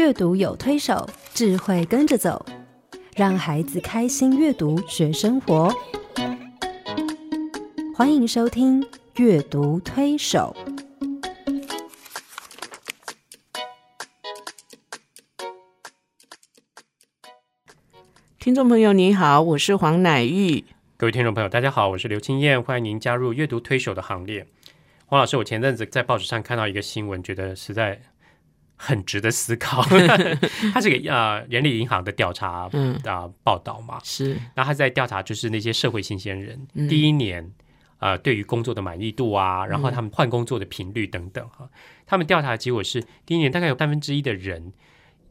阅读有推手，智慧跟着走，让孩子开心阅读学生活。欢迎收听《阅读推手》。听众朋友，你好，我是黄乃玉。各位听众朋友，大家好，我是刘青燕，欢迎您加入阅读推手的行列。黄老师，我前阵子在报纸上看到一个新闻，觉得实在很值得思考。它是个呃人力银行的调查嗯啊、报道嘛，是，那他在调查就是那些社会新鲜人、嗯第一年呃对于工作的满意度啊，然后他们换工作的频率等等哈。他们调查的结果是，第一年大概有三分之一的人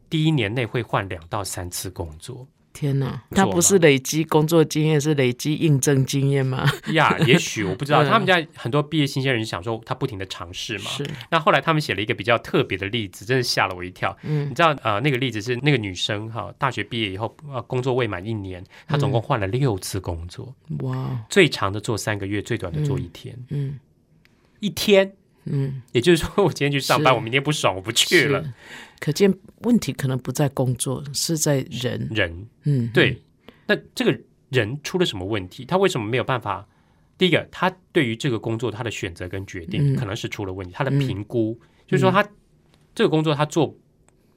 第一年内会换两到三次工作。天哪，他不是累积工作经验，是累积应征经验吗？呀，也许我不知道，嗯他们家很多毕业新鲜人想说他不停的尝试嘛。是，那后来他们写了一个比较特别的例子，真是吓了我一跳。嗯。你知道呃，那个例子是那个女生哈，大学毕业以后呃工作未满一年，她总共换了六次工作，哇，最长的做三个月，最短的做一天。嗯。一天，嗯，也就是说，我今天去上班，我明天不爽，我不去了。可见问题可能不在工作，是在人。人嗯，对，那这个人出了什么问题？他为什么没有办法？第一个，他对于这个工作他的选择跟决定嗯可能是出了问题，他的嗯评估就是说他这个工作他做。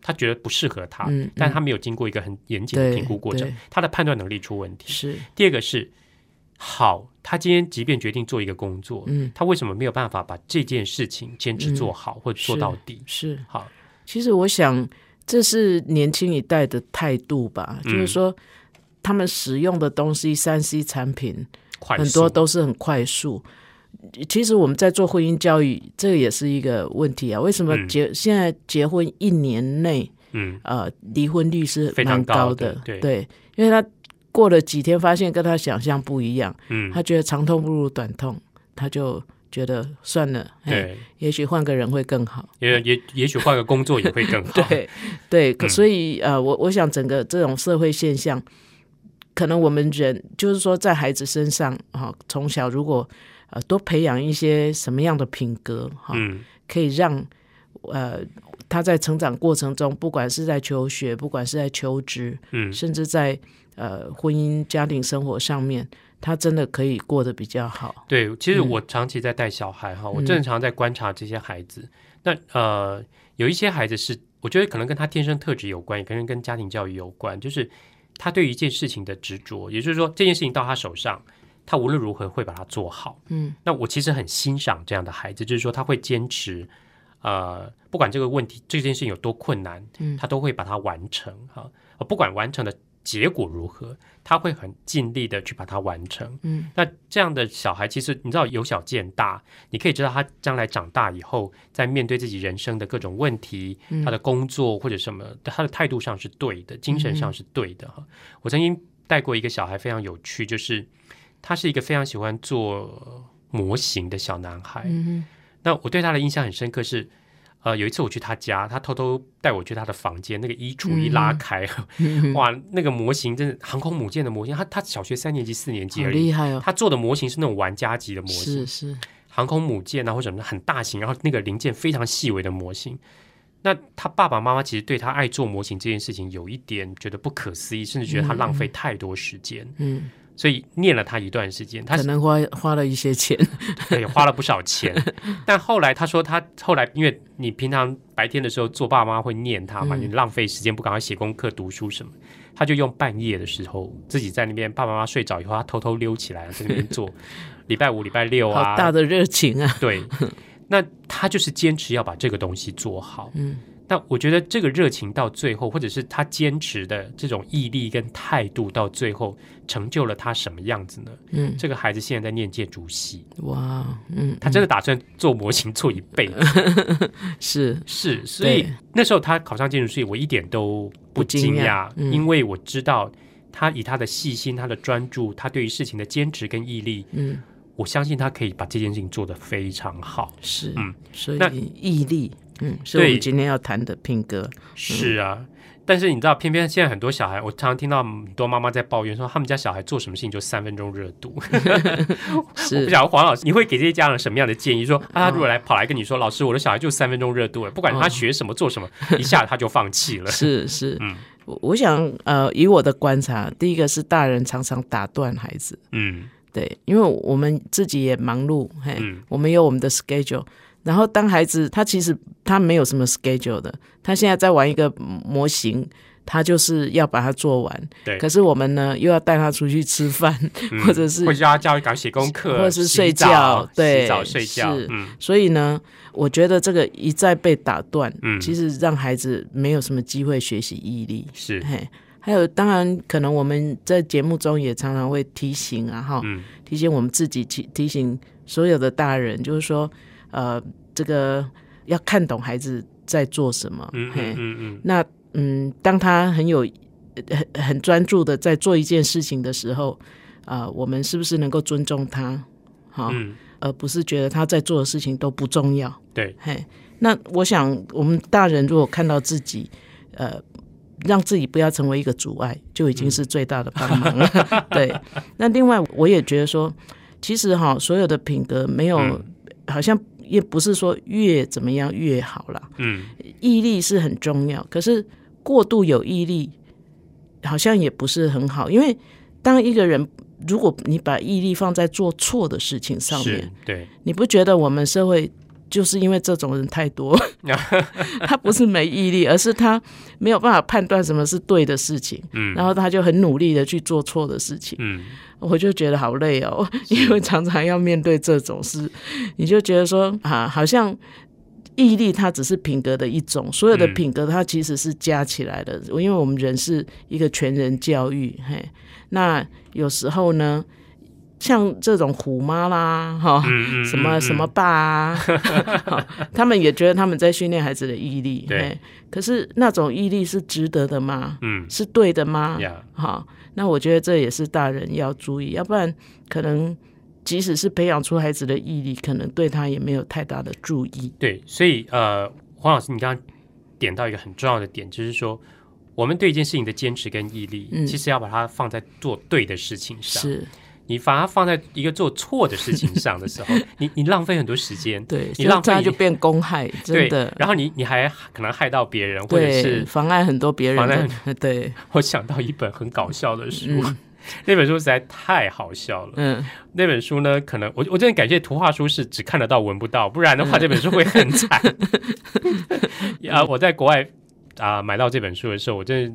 他觉得不适合他，嗯但他没有经过一个很严谨的评估过程，他的判断能力出问题。是，第二个是，好，他今天即便决定做一个工作，嗯他为什么没有办法把这件事情坚持做好、或者做到底？是。好，其实我想，这是年轻一代的态度吧，嗯就是说，他们使用的东西，三 C 产品很多都是很快速。其实我们在做婚姻教育，这个也是一个问题啊。为什么嗯结、现在结婚一年内，嗯呃，离婚率是非常蛮高的？的对因为他过了几天，发现跟他想象不一样，嗯，他觉得长痛不如短痛，他就觉得算了，对，也许换个人会更好。也也也许换个工作也会更好。对对，所以呃，我我想整个这种社会现象，可能我们人就是说，在孩子身上哈、从小如果呃多培养一些什么样的品格哈、嗯。可以让呃他在成长过程中，不管是在求学，不管是在求职，嗯，甚至在呃婚姻家庭生活上面，他真的可以过得比较好。对，其实嗯我长期在带小孩哈，我正常在观察这些孩子。那呃，有一些孩子是，我觉得可能跟他天生特质有关，也可能跟家庭教育有关，就是他对于一件事情的执着，也就是说，这件事情到他手上，他无论如何会把它做好。嗯，那我其实很欣赏这样的孩子，就是说他会坚持，呃，不管这个问题这件事情有多困难，嗯他都会把它完成哈。呃不管完成的结果如何，他会很尽力的去把它完成。嗯，那这样的小孩，其实你知道由小见大，你可以知道他将来长大以后，在面对自己人生的各种问题，嗯他的工作或者什么，他的态度上是对的，精神上是对的哈。我曾经带过一个小孩，非常有趣，就是他是一个非常喜欢做模型的小男孩。嗯那我对他的印象很深刻是，呃，有一次我去他家，他偷偷带我去他的房间，那个衣橱一拉开，哼，哇，那个模型真的航空母舰的模型，他他小学三年级、四年级好而已，厉害哦！他做的模型是那种玩家级的模型，是是，航空母舰啊或者什么很大型，然后那个零件非常细微的模型。那他爸爸妈妈其实对他爱做模型这件事情有一点觉得不可思议，甚至觉得他浪费太多时间，嗯，所以念了他一段时间。他可能花花了一些钱。对，花了不少钱。但后来他说，他后来因为你平常白天的时候做爸妈会念他嘛，嗯你浪费时间不赶快写功课、读书什么，他就用半夜的时候自己在那边，爸爸妈妈睡着以后，他偷偷溜起来在那边做。礼拜五、礼拜六啊好啊，大的热情啊！对，那他就是坚持要把这个东西做好。嗯，那我觉得这个热情到最后，或者是他坚持的这种毅力跟态度，到最后成就了他什么样子呢？嗯，这个孩子现在在念建筑系，哇，嗯，他真的打算做模型做一辈子。是。是，所以那时候他考上建筑系，我一点都不不惊讶因为我知道他以他的细心、他的专注、他对于事情的坚持跟毅力，嗯。我相信他可以把这件事情做得非常好。是，嗯。所那以毅力，嗯，是我们对今天要谈的品格。是啊，但是你知道，偏偏现在很多小孩，我常常听到很多妈妈在抱怨说，他们家小孩做什么事情就三分钟热度。我不是晓得黄老师，你会给这些家长什么样的建议？说啊，他如果来跑来跟你说，老师，我的小孩就三分钟热度了，不管他学什么做什么，一下他就放弃了。是是，嗯我我想呃，以我的观察，第一个是大人常常打断孩子，嗯对，因为我们自己也忙碌，嘿，嗯我们有我们的 schedule。然后当孩子他其实他没有什么 schedule 的，他现在在玩一个模型，他就是要把它做完。对可是我们呢，又要带他出去吃饭，嗯或者是会叫他教赶快写功课，或者是睡觉对洗澡睡觉是。嗯所以呢，我觉得这个一再被打断，嗯其实让孩子没有什么机会学习毅力。是嘿，还有当然可能我们在节目中也常常会提醒啊，哈，嗯提醒我们自己，提提醒所有的大人，就是说，呃，这个要看懂孩子在做什么。嗯嘿嗯嗯嗯那嗯，当他很有很很专注的在做一件事情的时候，啊、我们是不是能够尊重他？哈、嗯，而不是觉得他在做的事情都不重要。对，嘿，那我想我们大人如果看到自己，呃，让自己不要成为一个阻碍，就已经是最大的帮忙了。对，那另外我也觉得说，其实哈，所有的品格没有，嗯好像也不是说越怎么样越好了。嗯毅力是很重要，可是过度有毅力好像也不是很好，因为当一个人如果你把毅力放在做错的事情上面是，，对，你不觉得我们社会就是因为这种人太多？他不是没毅力，而是他没有办法判断什么是对的事情，嗯然后他就很努力的去做错的事情。嗯我就觉得好累哦，因为常常要面对这种事，你就觉得说啊，好像。毅力它只是品格的一种，所有的嗯品格它其实是加起来的。因为我们人是一个全人教育，嘿，那有时候呢，像这种虎妈啦，哈、什么什么，爸啊，他们也觉得他们在训练孩子的毅力，对可是那种毅力是值得的吗？嗯是对的吗？呀，好，那我觉得这也是大人要注意，要不然可能即使是培养出孩子的毅力，可能对他也没有太大的注意。对，所以呃，黄老师，你刚刚点到一个很重要的点，就是说。我们对一件事情的坚持跟毅力，嗯其实要把它放在做对的事情上。是你把它放在一个做错的事情上的时候，你你浪费很多时间，对，你浪费就变公害，真对的，。然后你你还可能害到别人，或者对，是妨碍很多别妨碍人，对，我想到一本很搞笑的书，嗯 那本书实在太好笑了。嗯，那本书呢，可能我我真的感谢图画书是只看得到闻不到，不然的嗯话这本书会很惨。啊，我在国外啊、买到这本书的时候，我真的。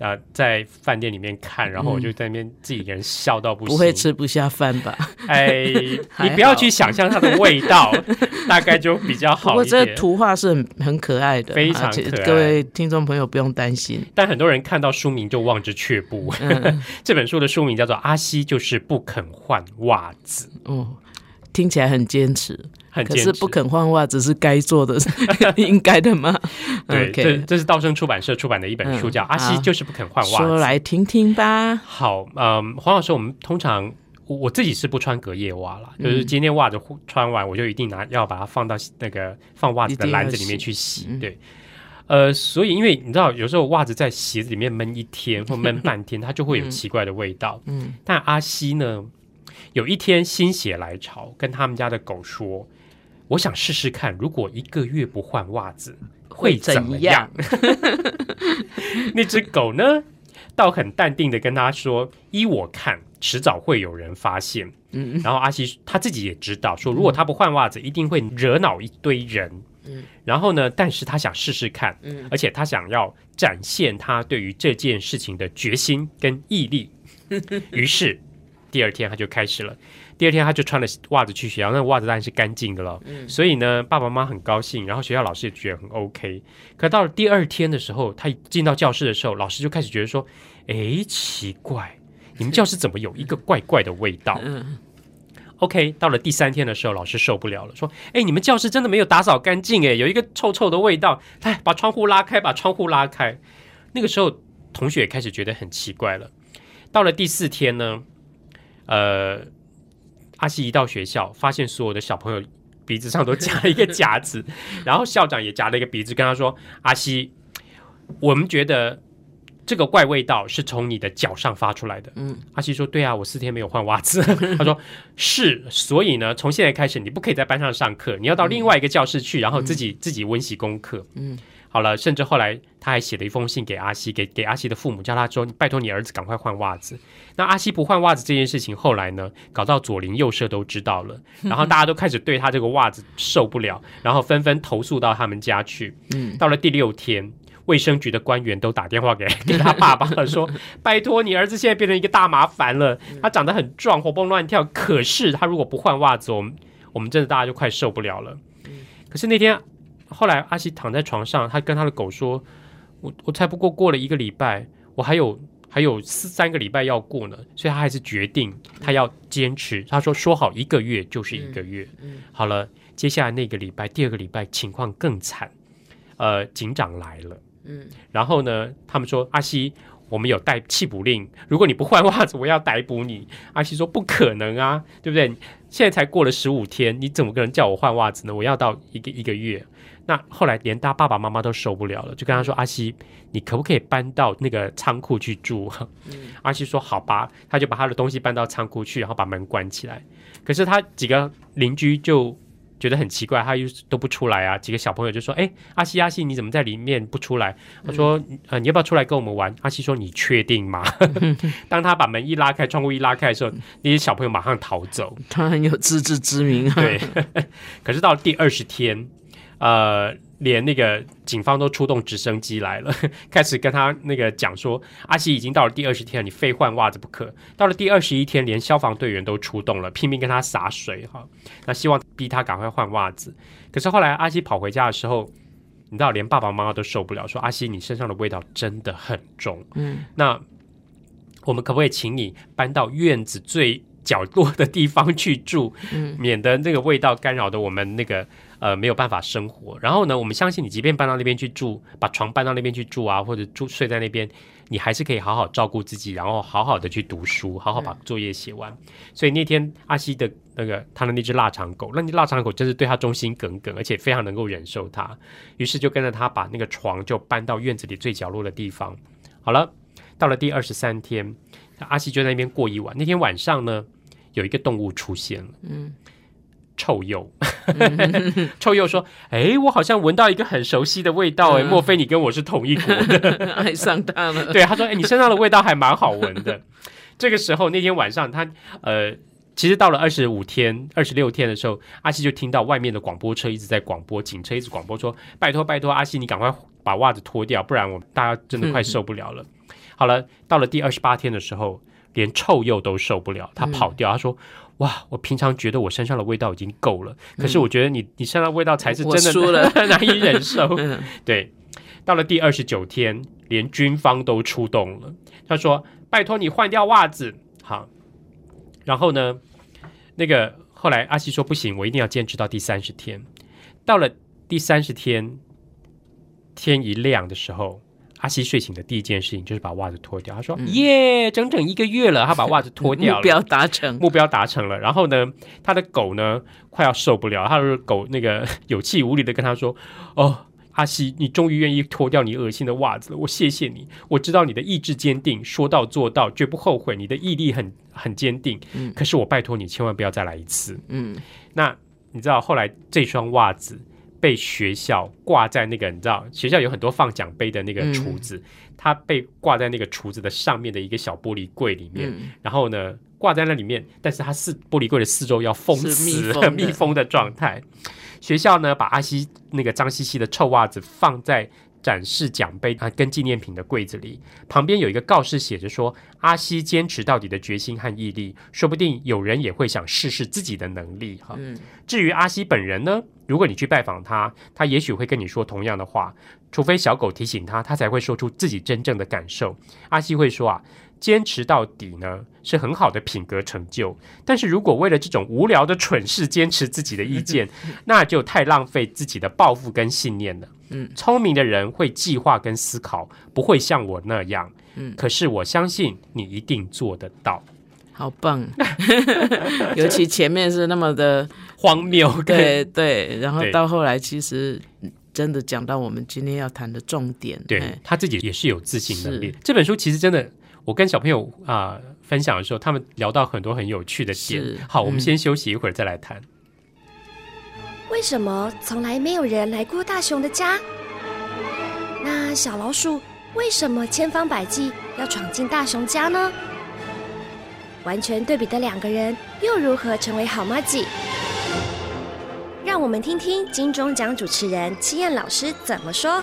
啊、在饭店里面看，然后我就在那边自己一个人笑到不行。嗯不会吃不下饭吧？哎，你不要去想象它的味道，大概就比较不过好一点。这图画是很很可爱的，非常可爱各位听众朋友不用担心。但很多人看到书名就望之却步。嗯，这本书的书名叫做《阿西就是不肯换袜子》，哦，听起来很坚持，很可是不肯换袜子是该做的，应该的吗对，这这是道生出版社出版的一本书，嗯叫《阿西就是不肯换袜说子》。来听听吧。好，嗯，黄老师，我们通常我我自己是不穿隔夜袜啦，嗯就是今天袜子穿完，我就一定拿要把它放到那个放袜子的篮子里面去洗。嗯对，呃，所以因为你知道，有时候袜子在鞋子里面闷一天或闷半天，它就会有奇怪的味道。嗯，但阿西呢，有一天心血来潮，跟他们家的狗说：“我想试试看，如果一个月不换袜子会怎么样？” 那只狗呢，倒很淡定的跟他说：“依我看，迟早会有人发现。”嗯然后阿西他自己也知道，说如果他不换袜子，一定会惹恼一堆人。嗯然后呢，但是他想试试看，嗯而且他想要展现他对于这件事情的决心跟毅力。于是第二天他就开始了。第二天他就穿了袜子去学校，那袜子当然是干净的了。嗯所以呢，爸爸妈妈很高兴，然后学校老师也觉得很 OK。可到了第二天的时候，他进到教室的时候，老师就开始觉得说：“诶，奇怪，你们教室怎么有一个怪怪的味道？”嗯 OK，到了第三天的时候，老师受不了了，说：“哎，你们教室真的没有打扫干净，哎，有一个臭臭的味道。来，把窗户拉开，把窗户拉开。”那个时候，同学也开始觉得很奇怪了。到了第四天呢，呃，阿西一到学校，发现所有的小朋友鼻子上都夹了一个夹子，然后校长也夹了一个鼻子，跟他说：“阿西，我们觉得这个怪味道是从你的脚上发出来的。”嗯，阿西说：“对啊，我四天没有换袜子。”他说：“是，所以呢，从现在开始，你不可以在班上上课，你要到另外一个教室去，然后自己自己温习功课。”嗯。好了，甚至后来他还写了一封信给阿西，给给阿西的父母，叫他说：“拜托你儿子赶快换袜子。”那阿西不换袜子这件事情，后来呢，搞到左邻右舍都知道了，然后大家都开始对他这个袜子受不了，然后纷纷投诉到他们家去。嗯，到了第六天，卫生局的官员都打电话给 给他爸爸了，说：“拜托你儿子现在变成一个大麻烦了，他长得很壮，活蹦乱跳，可是他如果不换袜子，我们我们真的大家就快受不了了。”可是那天。后来阿西躺在床上，他跟他的狗说：“我我才不过过了一个礼拜，我还有还有四三个礼拜要过呢。”所以他还是决定他要坚持。他说：“说好一个月就是一个月。”好了，接下来那个礼拜，第二个礼拜情况更惨。呃，警长来了，嗯，然后呢，他们说：“阿西，我们有带弃捕令，如果你不换袜子，我要逮捕你。”阿西说：“不可能啊，对不对？现在才过了十五天，你怎么可能叫我换袜子呢？我要到一个一个月。”那后来连他爸爸妈妈都受不了了，就跟他说：“阿西，你可不可以搬到那个仓库去住？” 阿西说：“好吧。”他就把他的东西搬到仓库去，然后把门关起来。可是他几个邻居就觉得很奇怪，他又都不出来啊。几个小朋友就说：“哎，阿西，阿西，你怎么在里面不出来？”他说：“呃，你要不要出来跟我们玩？”阿西说：“你确定吗？” 当他把门一拉开，窗户一拉开的时候，那些小朋友马上逃走。他很有自知之明啊。对。可是到了第二十天。呃，连那个警方都出动直升机来了，开始跟他那个讲说，阿西已经到了第二十天了，你非换袜子不可。到了第二十一天，连消防队员都出动了，拼命跟他洒水哈，那希望逼他赶快换袜子。可是后来阿西跑回家的时候，你知道，连爸爸妈妈都受不了，说阿西，你身上的味道真的很重。嗯，那我们可不可以请你搬到院子最角落的地方去住，嗯，免得那个味道干扰的我们那个。呃，没有办法生活。然后呢，我们相信你，即便搬到那边去住，把床搬到那边去住啊，或者住睡在那边，你还是可以好好照顾自己，然后好好的去读书，好好把作业写完。所以那天阿西的那个他的那只腊肠狗，那只腊肠狗真是对他忠心耿耿，而且非常能够忍受他。于是就跟着他把那个床就搬到院子里最角落的地方。好了，到了第二十三天，阿西就在那边过一晚。那天晚上呢，有一个动物出现了。嗯。臭鼬，臭鼬说：“哎，我好像闻到一个很熟悉的味道，哎，莫非你跟我是同一国的？爱上他了。”对，他说：“哎，你身上的味道还蛮好闻的。”这个时候，那天晚上，他呃，其实到了二十五天、二十六天的时候，阿西就听到外面的广播车一直在广播，警车一直广播说：“拜托，拜托，阿西，你赶快把袜子脱掉，不然我大家真的快受不了了。”好了，到了第二十八天的时候，连臭鼬都受不了，他跑掉，他说。哇！我平常觉得我身上的味道已经够了，可是我觉得你你身上的味道才是真的输了，难以忍受。对，到了第二十九天，连军方都出动了。他说：“拜托你换掉袜子。”好，然后呢，那个后来阿西说：“不行，我一定要坚持到第三十天。”到了第三十天，天一亮的时候。阿西睡醒的第一件事情就是把袜子脱掉。他说：“耶，整整一个月了，他把袜子脱掉了，目标达成，目标达成了。然后呢，他的狗呢快要受不了，他的狗那个 有气无力的跟他说：‘哦，阿西，你终于愿意脱掉你恶心的袜子了，我谢谢你。我知道你的意志坚定，说到做到，绝不后悔。你的毅力很很坚定。嗯，可是我拜托你，千万不要再来一次。嗯，那你知道后来这双袜子？”被学校挂在那个，你知道，学校有很多放奖杯的那个橱子，它被挂在那个橱子的上面的一个小玻璃柜里面，然后呢，挂在那里面，但是它四玻璃柜的四周要封死、密封的状态。学校呢，把阿西那个脏兮兮的臭袜子放在。展示奖杯啊，跟纪念品的柜子里，旁边有一个告示，写着说：“阿西坚持到底的决心和毅力，说不定有人也会想试试自己的能力。”哈，至于阿西本人呢，如果你去拜访他，他也许会跟你说同样的话，除非小狗提醒他，他才会说出自己真正的感受。阿西会说啊。坚持到底呢，是很好的品格成就。但是如果为了这种无聊的蠢事坚持自己的意见，那就太浪费自己的抱负跟信念了。嗯，聪明的人会计划跟思考，不会像我那样。嗯，可是我相信你一定做得到。好棒，尤其前面是那么的荒谬。对对，然后到后来其实。真的讲到我们今天要谈的重点。对哎他自己也是有自信能力是。这本书其实真的，我跟小朋友啊、分享的时候，他们聊到很多很有趣的点。好，我们嗯先休息一会儿再来谈。为什么从来没有人来过大熊的家？那小老鼠为什么千方百计要闯进大熊家呢？完全对比的两个人又如何成为好妈鸡？让我们听听金钟奖主持人七燕老师怎么说。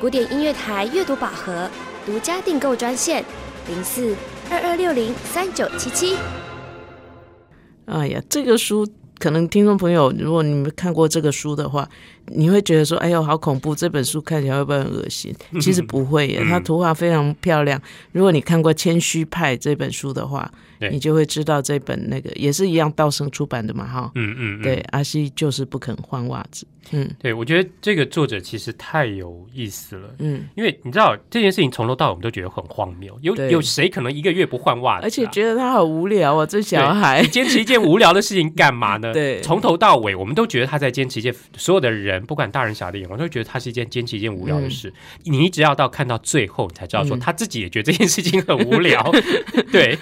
古典音乐台阅读宝盒独家订购专线：零四二二六零三九七七。哎呀，这个书可能听众朋友，如果你们看过这个书的话，你会觉得说：“哎呦，好恐怖！这本书看起来会不会很恶心？” 其实不会耶，它图画非常漂亮。如果你看过《谦虚派》这本书的话，你就会知道这本那个也是一样，道生出版的嘛，哈。嗯嗯，嗯对，阿西就是不肯换袜子。嗯对，我觉得这个作者其实太有意思了。嗯，因为你知道这件事情从头到尾我们都觉得很荒谬，有有谁可能一个月不换袜子啊、而且觉得他好无聊啊，这小孩你。坚持一件无聊的事情干嘛呢？对从头到尾我们都觉得他在坚持一件，所有的人不管大人小的眼光都觉得他是一件坚持一件无聊的事。你一直要到看到最后，你才知道说嗯他自己也觉得这件事情很无聊。对，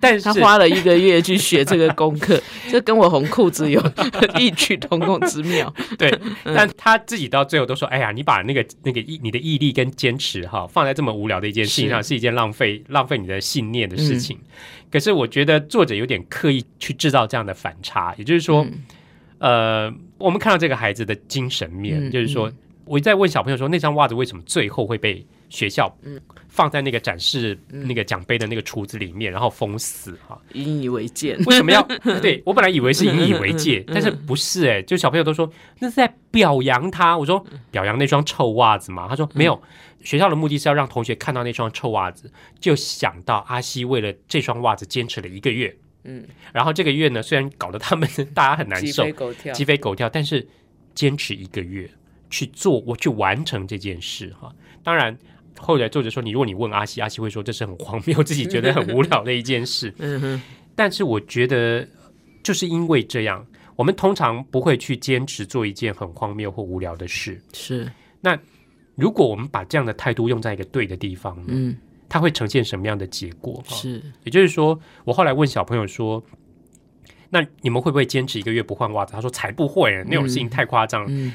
但是他花了一个月去学这个功课，这跟我红裤子有异曲同工之妙。对，嗯 但他自己到最后都说：“哎呀，你把那个那个毅你的毅力跟坚持哈放在这么无聊的一件事情上，是。是一件浪费浪费你的信念的嗯事情。可是我觉得作者有点刻意去制造这样的反差，也就是说，呃，我们看到这个孩子的精神面，嗯就是说，我在问小朋友说，那双袜子为什么最后会被学校嗯放在那个展示那个奖杯的那个橱子里面，然后封死哈？引以为戒。为什么要？对我本来以为是引以为戒，但是不是哎、就小朋友都说那是在表扬他。我说表扬那双臭袜子嘛？他说没有，学校的目的是要让同学看到那双臭袜子，就想到阿西为了这双袜子坚持了一个月。嗯，然后这个月呢，虽然搞得他们 大家很难受，鸡飞狗跳鸡飞狗跳，但是坚持一个月去做，我去完成这件事哈。当然。后来作者说，你如果你问阿西，阿西会说这是很荒谬，自己觉得很无聊的一件事。嗯哼，但是我觉得，就是因为这样，我们通常不会去坚持做一件很荒谬或无聊的事。是，那如果我们把这样的态度用在一个对的地方呢，嗯，它会呈现什么样的结果？是，也就是说，我后来问小朋友说：“那你们会不会坚持一个月不换袜子？”他说：“才不会，那种事情太夸张。嗯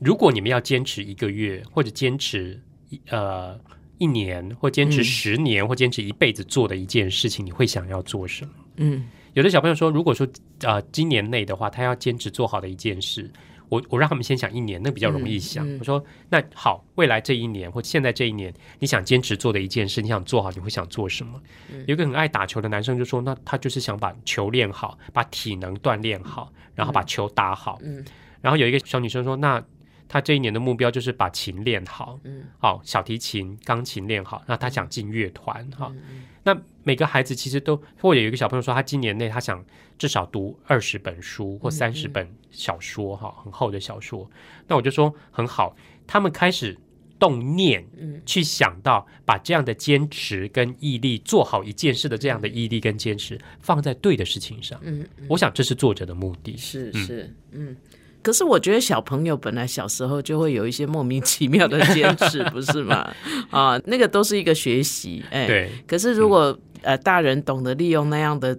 如果你们要坚持一个月，或者坚持一呃一年，或坚持嗯十年，或坚持一辈子做的一件事情，你会想要做什么？嗯有的小朋友说，如果说呃今年内的话，他要坚持做好的一件事，我我让他们先想一年，那比较容易想。嗯嗯我说那好，未来这一年或现在这一年，你想坚持做的一件事，你想做好，你会想做什么？嗯有一个很爱打球的男生就说，那他就是想把球练好，把体能锻炼好，然后把球打好。嗯然后有一个小女生说，那她这一年的目标就是把琴练好，嗯好小提琴、钢琴练好。那他想进乐团哈。嗯那每个孩子其实都，或者有一个小朋友说，他今年内他想至少读二十本书或三十本小说哈，很厚的小说。那我就说很好，他们开始动念，嗯去想到把这样的坚持跟毅力，做好一件事的这样的毅力跟坚持，放在对的事情上。嗯，我想这是作者的目的。嗯是是，嗯。可是我觉得小朋友本来小时候就会有一些莫名其妙的坚持，不是吗？啊，那个都是一个学习，哎，。对，可是如果、呃大人懂得利用那样的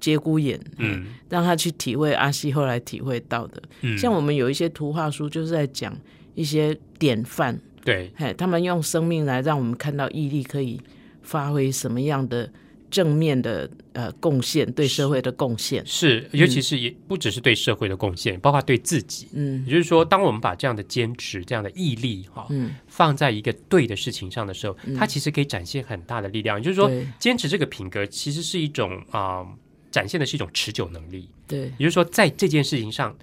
节骨眼，嗯，嗯让他去体会阿西后来体会到的，嗯，像我们有一些图画书就是在讲一些典范，对嘿，他们用生命来让我们看到毅力可以发挥什么样的正面的呃贡献，对社会的贡献。是，尤其是也不只是对社会的贡献，包括对自己。嗯也就是说，当我们把这样的坚持、这样的毅力哈、嗯，放在一个对的事情上的时候，它其实可以展现很大的力量。也就是说，坚持这个品格其实是一种啊、展现的是一种持久能力。对，也就是说，在这件事情上，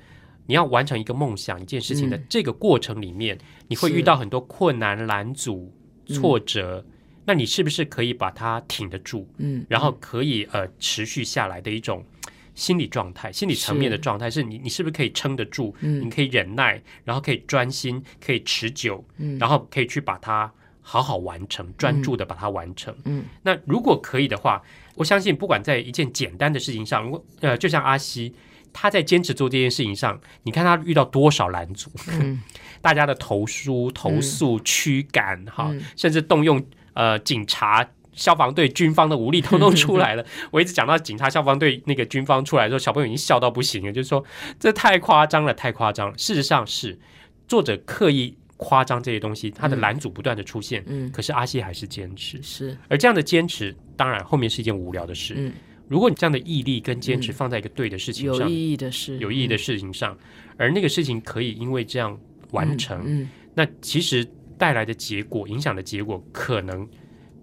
你要完成一个梦想、一件事情的嗯这个过程里面，你会遇到很多困难、拦阻、挫折。那你是不是可以把它挺得住？嗯，然后可以呃持续下来的一种心理状态、心理层面的状态，是你你是不是可以撑得住？嗯你可以忍耐，然后可以专心，可以持久，嗯然后可以去把它好好完成，专注的把它完成。嗯，那如果可以的话，我相信不管在一件简单的事情上，如果呃，就像阿西。他在坚持做这件事情上，你看他遇到多少拦阻，嗯 大家的投诉、投诉、驱赶，哈、嗯甚至动用呃警察。消防队、军方的武力通通出来了。我一直讲到警察、消防队那个军方出来的时候，小朋友已经笑到不行了，就是说这太夸张了，太夸张了。事实上是作者刻意夸张这些东西，他的拦阻不断的出现，嗯，可是阿西还是坚持。是，而这样的坚持，当然后面是一件无聊的事。嗯，如果你这样的毅力跟坚持嗯放在一个对的事情上，有意义的事，有意义的事情上，而那个事情可以因为这样完成，嗯，那其实带来的结果、影响的结果，可能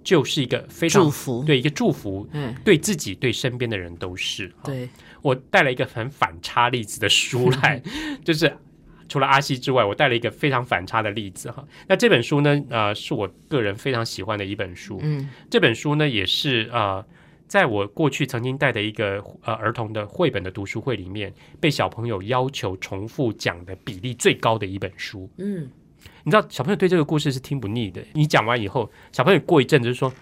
就是一个非嗯常祝福，，对一个祝福，嗯，对自己、对身边的人都是。对，我带了一个很反差例子的书来，就是除了阿西之外，我带了一个非常反差的例子哈。那这本书呢，呃，是我个人非常喜欢的一本书。嗯这本书呢，也是呃，在我过去曾经带的一个呃儿童的绘本的读书会里面，被小朋友要求重复讲的比例最高的一本书。嗯，你知道，小朋友对这个故事是听不腻的。你讲完以后，小朋友过一阵子就说：“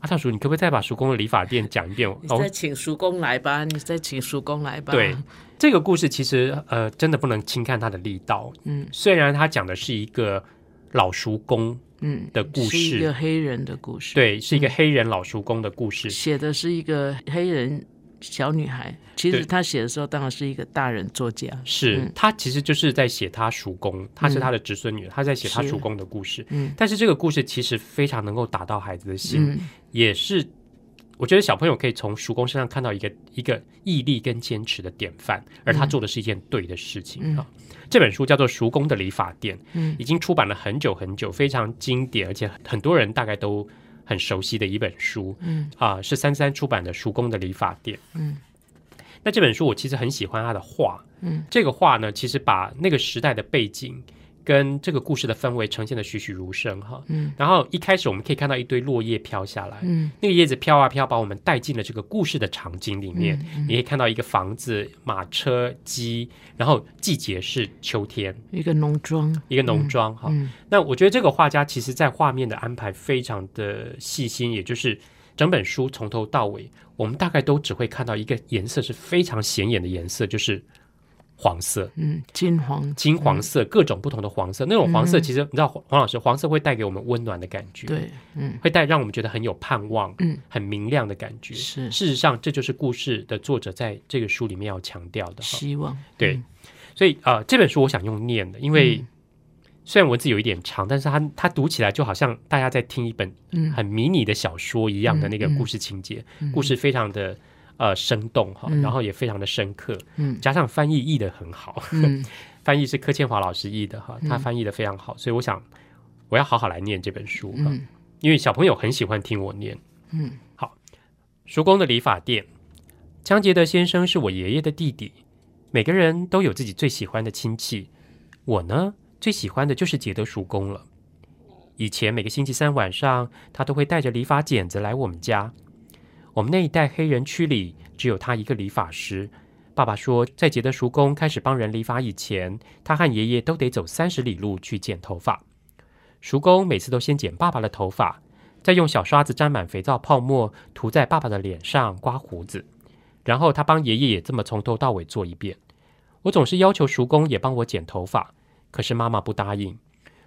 阿大叔，你可不可以再把叔公的理发店讲一遍？”你哦再请叔公来吧，你再请叔公来吧，对，这个故事其实呃，真的不能轻看它的力道。嗯虽然他讲的是一个老叔公，嗯的故是一事个黑人的故事，，对，是一个黑人老叔公的故事。写的是一个黑人小女孩，其实对。她写的时候当然是一个大人作家，是嗯。他其实就是在写她叔公，她是她的侄孙女，他在写她叔公的故事。嗯。但是这个故事其实非常能够打到孩子的心，嗯。也是我觉得小朋友可以从叔公身上看到一个一个毅力跟坚持的典范，而他嗯做的是一件对的事情。嗯。啊。这本书叫做《叔公的理发店》，嗯。已经出版了很久很久，非常经典，而且很多人大概都很熟悉的一本书嗯啊、是三三出版的《叔公的理发店》。嗯那这本书我其实很喜欢他的画，嗯，这个画呢，其实把那个时代的背景跟这个故事的氛围呈现的栩栩如生哈。嗯然后一开始我们可以看到一堆落叶飘下来，嗯那个叶子飘啊飘，把我们带进了这个故事的场景里面。嗯你可以看到一个房子、马车、鸡，然后季节是秋天，一个农庄，一个农庄哈。嗯那我觉得这个画家其实在画面的安排非常的细心，也就是整本书从头到尾，我们大概都只会看到一个颜色是非常显眼的颜色，就是黄色。嗯，金黄，金黄色，各种不同的黄色，那种黄色其实你知道，黄黄老师，黄色会带给我们温暖的感觉，，对，嗯。会带让我们觉得很有盼望，嗯，很明亮的感觉。是。事实上，这就是故事的作者在这个书里面要强调的。希望，对。嗯。所以啊、呃这本书我想用念的，因为嗯。虽然文字有一点长，但是它它读起来就好像大家在听一本嗯。很迷你的小说一样的那个故事情节，嗯故事非常的呃生动哈，嗯然后也非常的深刻，嗯加上翻译译的很好，嗯 翻译是柯倩华老师译的哈，他嗯翻译的非常好，所以我想我要好好来念这本书哈，嗯因为小朋友很喜欢听我念。嗯好叔公的理发店，江杰德先生是我爷爷的弟弟。每个人都有自己最喜欢的亲戚，我呢最喜欢的就是杰德叔公了。以前每个星期三晚上，他都会带着理发剪子来我们家。我们那一代黑人区里只有他一个理发师。爸爸说，在杰德叔公开始帮人理发以前，他和爷爷都得走三十里路去剪头发。叔公每次都先剪爸爸的头发，再用小刷子沾满肥皂泡沫涂在爸爸的脸上刮胡子，然后他帮爷爷也这么从头到尾做一遍。我总是要求叔公也帮我剪头发，可是妈妈不答应。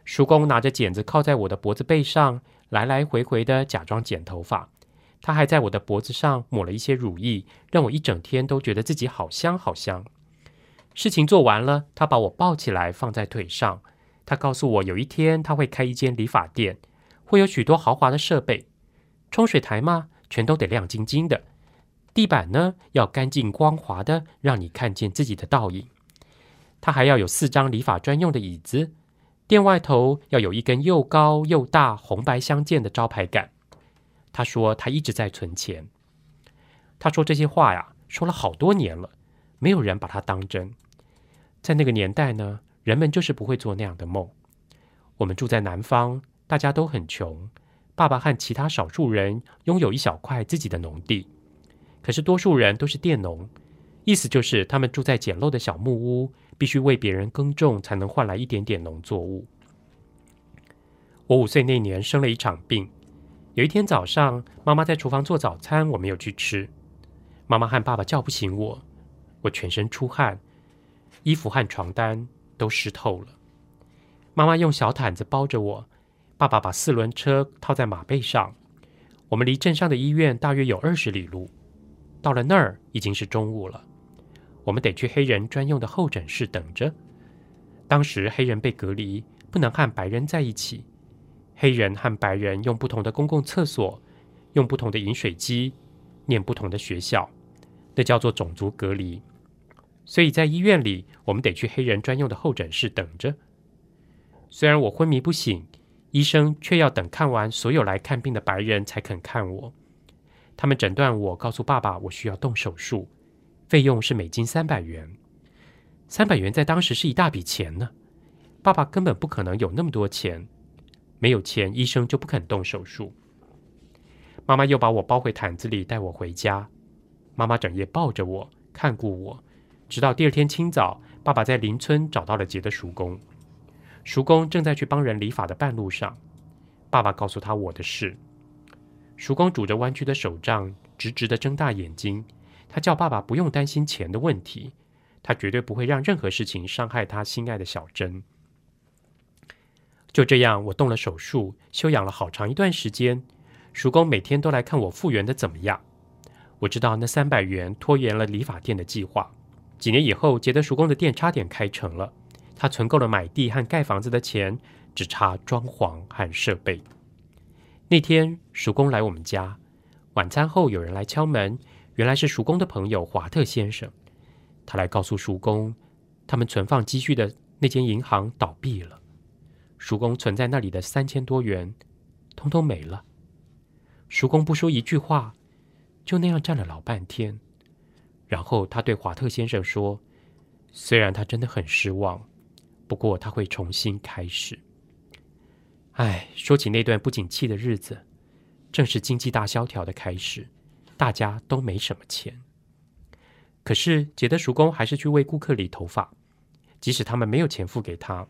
叔公拿着剪子靠在我的脖子背上，来来回回的假装剪头发。他还在我的脖子上抹了一些乳液，让我一整天都觉得自己好香好香。事情做完了，他把我抱起来放在腿上。他告诉我，有一天他会开一间理发店，会有许多豪华的设备，冲水台嘛，全都得亮晶晶的。地板呢，要干净光滑的，让你看见自己的倒影。他还要有四张理发专用的椅子，店外头要有一根又高又大、红白相间的招牌杆。他说他一直在存钱。他说这些话呀，说了好多年了，没有人把他当真。在那个年代呢，人们就是不会做那样的梦。我们住在南方，大家都很穷，爸爸和其他少数人拥有一小块自己的农地，可是多数人都是佃农，意思就是他们住在简陋的小木屋，必须为别人耕种才能换来一点点农作物。我五岁那年生了一场病，有一天早上，妈妈在厨房做早餐，我没有去吃。妈妈和爸爸叫不醒我，我全身出汗，衣服和床单都湿透了。妈妈用小毯子包着我，爸爸把四轮车套在马背上。我们离镇上的医院大约有二十里路。到了那儿已经是中午了，我们得去黑人专用的候诊室等着。当时黑人被隔离，不能和白人在一起。黑人和白人用不同的公共厕所，用不同的饮水机，念不同的学校，那叫做种族隔离。所以在医院里，我们得去黑人专用的候诊室等着。虽然我昏迷不醒，医生却要等看完所有来看病的白人才肯看我。他们诊断我，告诉爸爸我需要动手术，费用是美金三百元。三百元在当时是一大笔钱呢，爸爸根本不可能有那么多钱。没有钱，医生就不肯动手术。妈妈又把我包回毯子里，带我回家。妈妈整夜抱着我，看顾我，直到第二天清早，爸爸在邻村找到了杰的叔公。叔公正在去帮人理发的半路上，爸爸告诉他我的事。叔公拄着弯曲的手杖，直直的睁大眼睛。他叫爸爸不用担心钱的问题，他绝对不会让任何事情伤害他心爱的小珍。就这样，我动了手术，休养了好长一段时间。叔公每天都来看我复原的怎么样。我知道那三百元拖延了理发店的计划。几年以后，杰德叔公的店差点开成了，他存够了买地和盖房子的钱，只差装潢和设备。那天，叔公来我们家，晚餐后有人来敲门，原来是叔公的朋友华特先生。他来告诉叔公，他们存放积蓄的那间银行倒闭了。叔公存在那里的三千多元，通通没了。叔公不说一句话，就那样站了老半天。然后他对华特先生说：“虽然他真的很失望，不过他会重新开始。”唉，说起那段不景气的日子，正是经济大萧条的开始，大家都没什么钱。可是杰德叔公还是去为顾客理头发，即使他们没有钱付给他。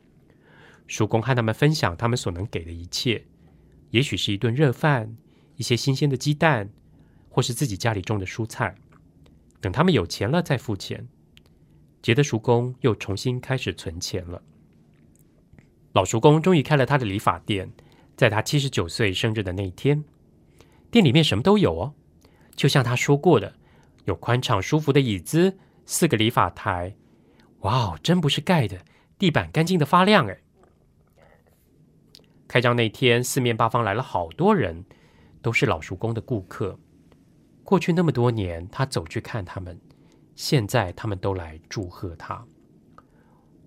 叔公和他们分享他们所能给的一切，也许是一顿热饭、一些新鲜的鸡蛋，或是自己家里种的蔬菜。等他们有钱了再付钱。杰德叔公又重新开始存钱了。老叔公终于开了他的理发店，在他七十九岁生日的那一天，店里面什么都有哦，就像他说过的，有宽敞舒服的椅子，四个理发台。哇哦，真不是盖的，地板干净的发亮哎。开张那天，四面八方来了好多人，都是老叔公的顾客。过去那么多年，他走去看他们，现在他们都来祝贺他。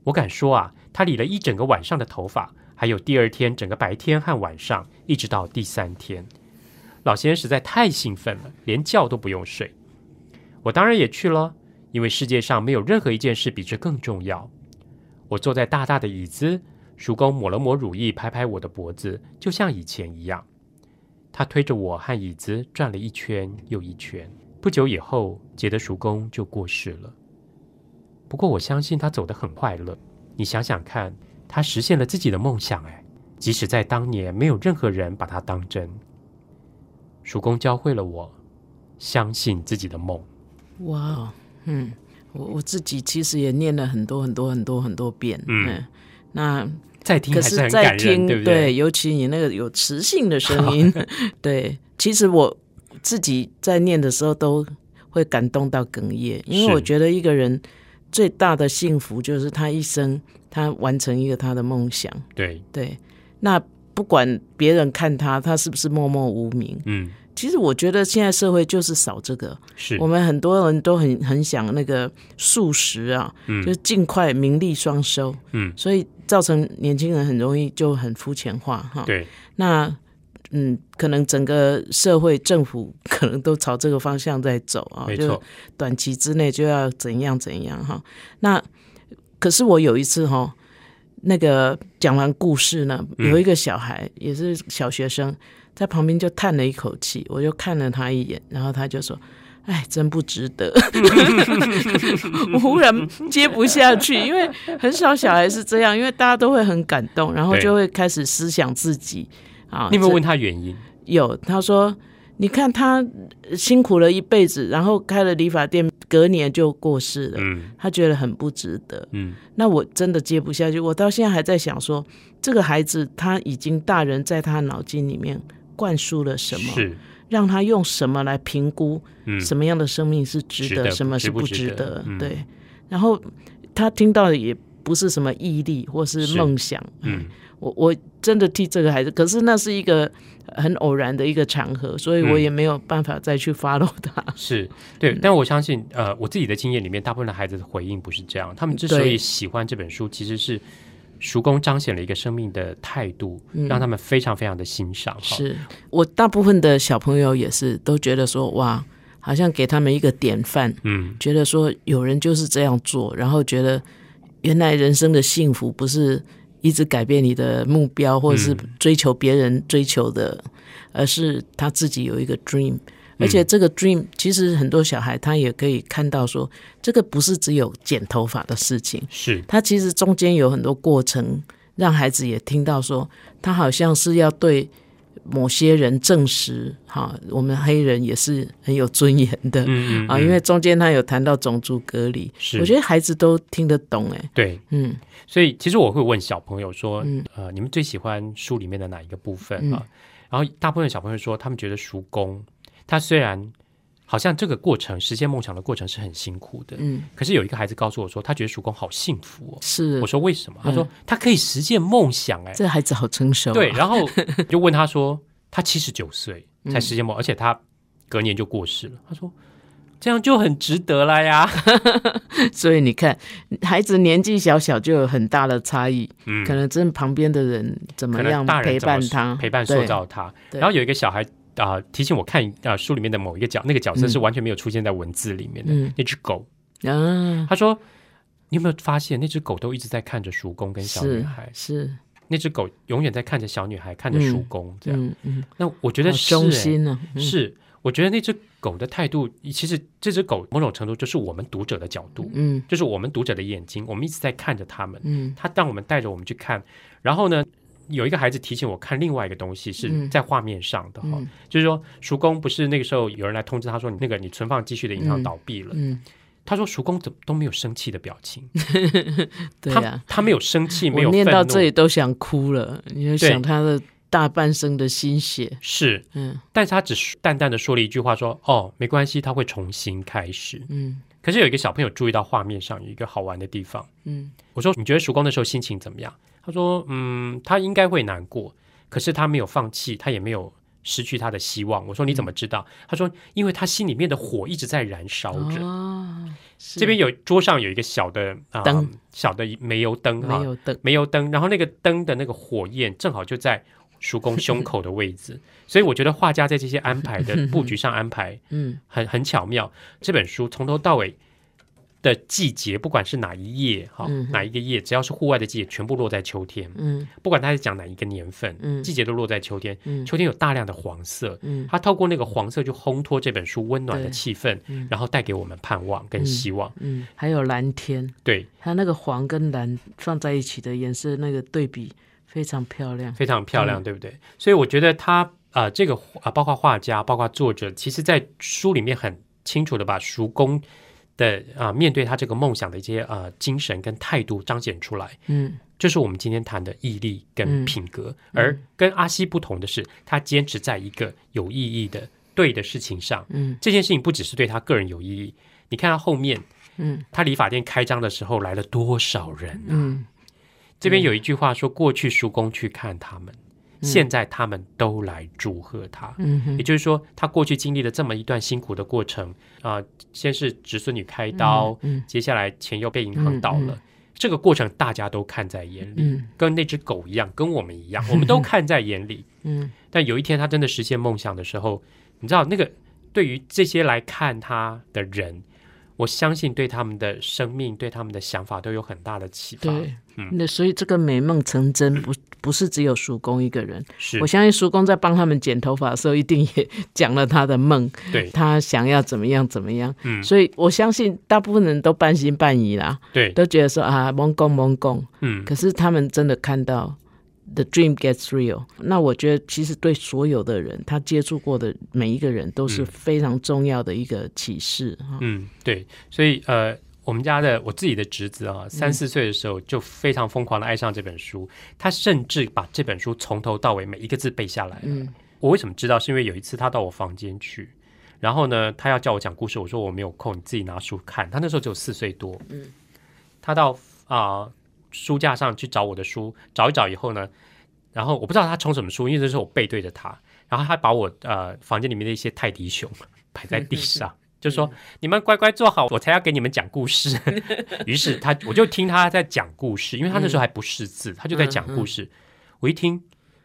我敢说啊，他理了一整个晚上的头发，还有第二天整个白天和晚上，一直到第三天。老先生实在太兴奋了，连觉都不用睡。我当然也去了，因为世界上没有任何一件事比这更重要。我坐在大大的椅子。叔公抹了抹乳液，拍拍我的脖子，就像以前一样。他推着我和椅子转了一圈又一圈。不久以后，杰的叔公就过世了。不过，我相信他走得很快乐。你想想看，他实现了自己的梦想，哎，即使在当年没有任何人把他当真。叔公教会了我相信自己的梦。哇，嗯，我我自己其实也念了很多很多很多很多遍，嗯，那。再听还是很感人，对不对？尤其你那个有磁性的声音，对。其实我自己在念的时候都会感动到哽咽，因为我觉得一个人最大的幸福就是他一生他完成一个他的梦想。对对，那不管别人看他他是不是默默无名，嗯。其实我觉得现在社会就是少这个，是。我们很多人都很很想那个素食啊，就是尽快名利双收，嗯，所以造成年轻人很容易就很肤浅化哈。对，那嗯，可能整个社会政府可能都朝这个方向在走啊，没错，短期之内就要怎样怎样哈。那可是我有一次哈，那个讲完故事呢，有一个小孩也是小学生。在旁边就叹了一口气，我就看了他一眼，然后他就说：“哎，真不值得。”我忽然接不下去，因为很少小孩是这样，因为大家都会很感动，然后就会开始思想自己啊。你有没有问他原因？有，他说：“你看他辛苦了一辈子，然后开了理发店，隔年就过世了，嗯他觉得很不值得。嗯那我真的接不下去，我到现在还在想说，这个孩子他已经大人在他脑筋里面灌输了什么，是。让他用什么来评估嗯。什么样的生命是值得，什么是不不值得对，然后他听到的也不是什么毅力或是是。梦想，嗯。我我真的替这个孩子，可是那是一个很偶然的一个场合，所以我嗯也没有办法再去 follow 他。是。对，但我相信，呃，我自己的经验里面，大部分的孩子的回应不是这样。他们之所以喜欢这本书，其实是叔公彰显了一个生命的态度，让他们非常非常的欣赏。是我大部分的小朋友也是都觉得说，哇，好像给他们一个典范，嗯觉得说有人就是这样做，然后觉得原来人生的幸福不是一直改变你的目标，或者是追求别人追求的，而是他自己有一个 dream。而且这个 dream，其实很多小孩他也可以看到说，这个不是只有剪头发的事情，是。他其实中间有很多过程，让孩子也听到说，他好像是要对某些人证实，哈，我们黑人也是很有尊严的，嗯嗯啊，因为中间他有谈到种族隔离，是。我觉得孩子都听得懂，哎，对，嗯。所以其实我会问小朋友说，嗯呃，你们最喜欢书里面的哪一个部分啊？然后大部分小朋友说，他们觉得叔公他虽然好像这个过程实现梦想的过程是很辛苦的，嗯，可是有一个孩子告诉我说，他觉得叔公好幸福哦。是我，说为什么？他说他可以实现梦想、哎、这孩子好成熟、啊，对，然后 就问他说，他七十九岁嗯才实现梦，而且他隔年就过世了。他说这样就很值得了呀。所以你看，孩子年纪小小就有很大的差异，嗯可能真旁边的人怎么样陪伴他，陪伴塑造他。然后有一个小孩啊、提醒我看啊、书里面的某一个角，那个角色嗯。是完全没有出现在文字里面的、嗯。那只狗。啊，他说：“你有没有发现那只狗都一直在看着叔公跟小女孩？是，那只狗永远在看着小女孩，看着叔公，这样。嗯嗯，那我觉得好是、心呢、嗯。是，我觉得那只狗的态度，其实这只狗某种程度就是我们读者的角度，嗯。就是我们读者的眼睛，我们一直在看着他们。嗯。他让我们带着我们去看，然后呢，有一个孩子提醒我看另外一个东西是嗯。在画面上的哈，嗯。就是说叔公不是那个时候有人来通知他说你那个你存放积蓄的银行嗯倒闭了，嗯，他说叔公怎么都没有生气的表情，他他没有生气，没有我念到这里都想哭了，你就想他的大半生的心血，是，嗯。但是他只是淡淡的说了一句话说哦没关系，他会重新开始。嗯。可是有一个小朋友注意到画面上有一个好玩的地方，嗯。我说你觉得叔公那时候心情怎么样？他说嗯，他应该会难过，可是他没有放弃，他也没有失去他的希望。我说你怎么知道？他说因为他心里面的火一直在燃烧着。哦，这边有桌上有一个小的啊、灯小的煤油灯哈，没有灯，煤油灯，然后那个灯的那个火焰正好就在叔公胸口的位置，所以我觉得画家在这些安排的 布局上安排嗯很很巧妙。这本书从头到尾的季节，不管是哪一页哈，嗯哪一个页，只要是户外的季节，全部落在秋天。嗯。不管他是讲哪一个年份，嗯。季节都落在秋天。嗯。秋天有大量的黄色，嗯。它透过那个黄色就烘托这本书温暖的气氛，嗯。然后带给我们盼望跟希望。嗯，还有蓝天，对，它那个黄跟蓝放在一起的颜色，那个对比非常漂亮。非常漂嗯。亮，对不对？所以我觉得他啊、呃这个啊、包括画家，包括作者，其实在书里面很清楚的把叔公的啊、面对他这个梦想的一些啊、精神跟态度彰显出来。嗯。这是我们今天谈的毅力跟嗯品格，而跟阿西不同的是，他坚持在一个有意义的对的事情上。嗯。这件事情不只是对他个人有意义，你看他后面，嗯。他理发店开张的时候来了多少人啊？嗯。这边有一句话说，过去叔公去看他们，现在他们都来祝贺他。嗯也就是说，他过去经历了这么一段辛苦的过程啊、先是侄孙女开刀，嗯接下来钱又被银行倒了，嗯这个过程大家都看在眼里，嗯跟那只狗一样，跟我们一样，我们都看在眼里。嗯但有一天他真的实现梦想的时候，你知道，那个对于这些来看他的人，我相信对他们的生命、对他们的想法都有很大的启发。对，嗯那所以这个美梦成真不不是只有叔公一个人，是。我，相信叔公在帮他们剪头发的时候，一定也讲了他的梦，对，他想要怎么样怎么样。嗯，所以我相信大部分人都半信半疑啦，对，都觉得说啊蒙公蒙公，嗯，可是他们真的看到 The dream gets real。那我觉得，其实对所有的人，他接触过的每一个人，都是非常重要的一个启示哈。嗯，对，所以呃，我们家的我自己的侄子啊，三四岁的时候就非常疯狂的爱上这本书，他甚至把这本书从头到尾每一个字背下来了。嗯我为什么知道？是因为有一次他到我房间去，然后呢，他要叫我讲故事，我说我没有空，你自己拿书看。他那时候只有四岁多，嗯，他到啊、书架上去找我的书，找一找以后呢，然后我不知道他从什么书，因为那时候我背对着他，然后他把我呃房间里面的一些泰迪熊 摆在地上。就说你们乖乖坐好，我才要给你们讲故事。于是他，我就听他在讲故事，因为他那时候还不识字，他就在讲故事。我一听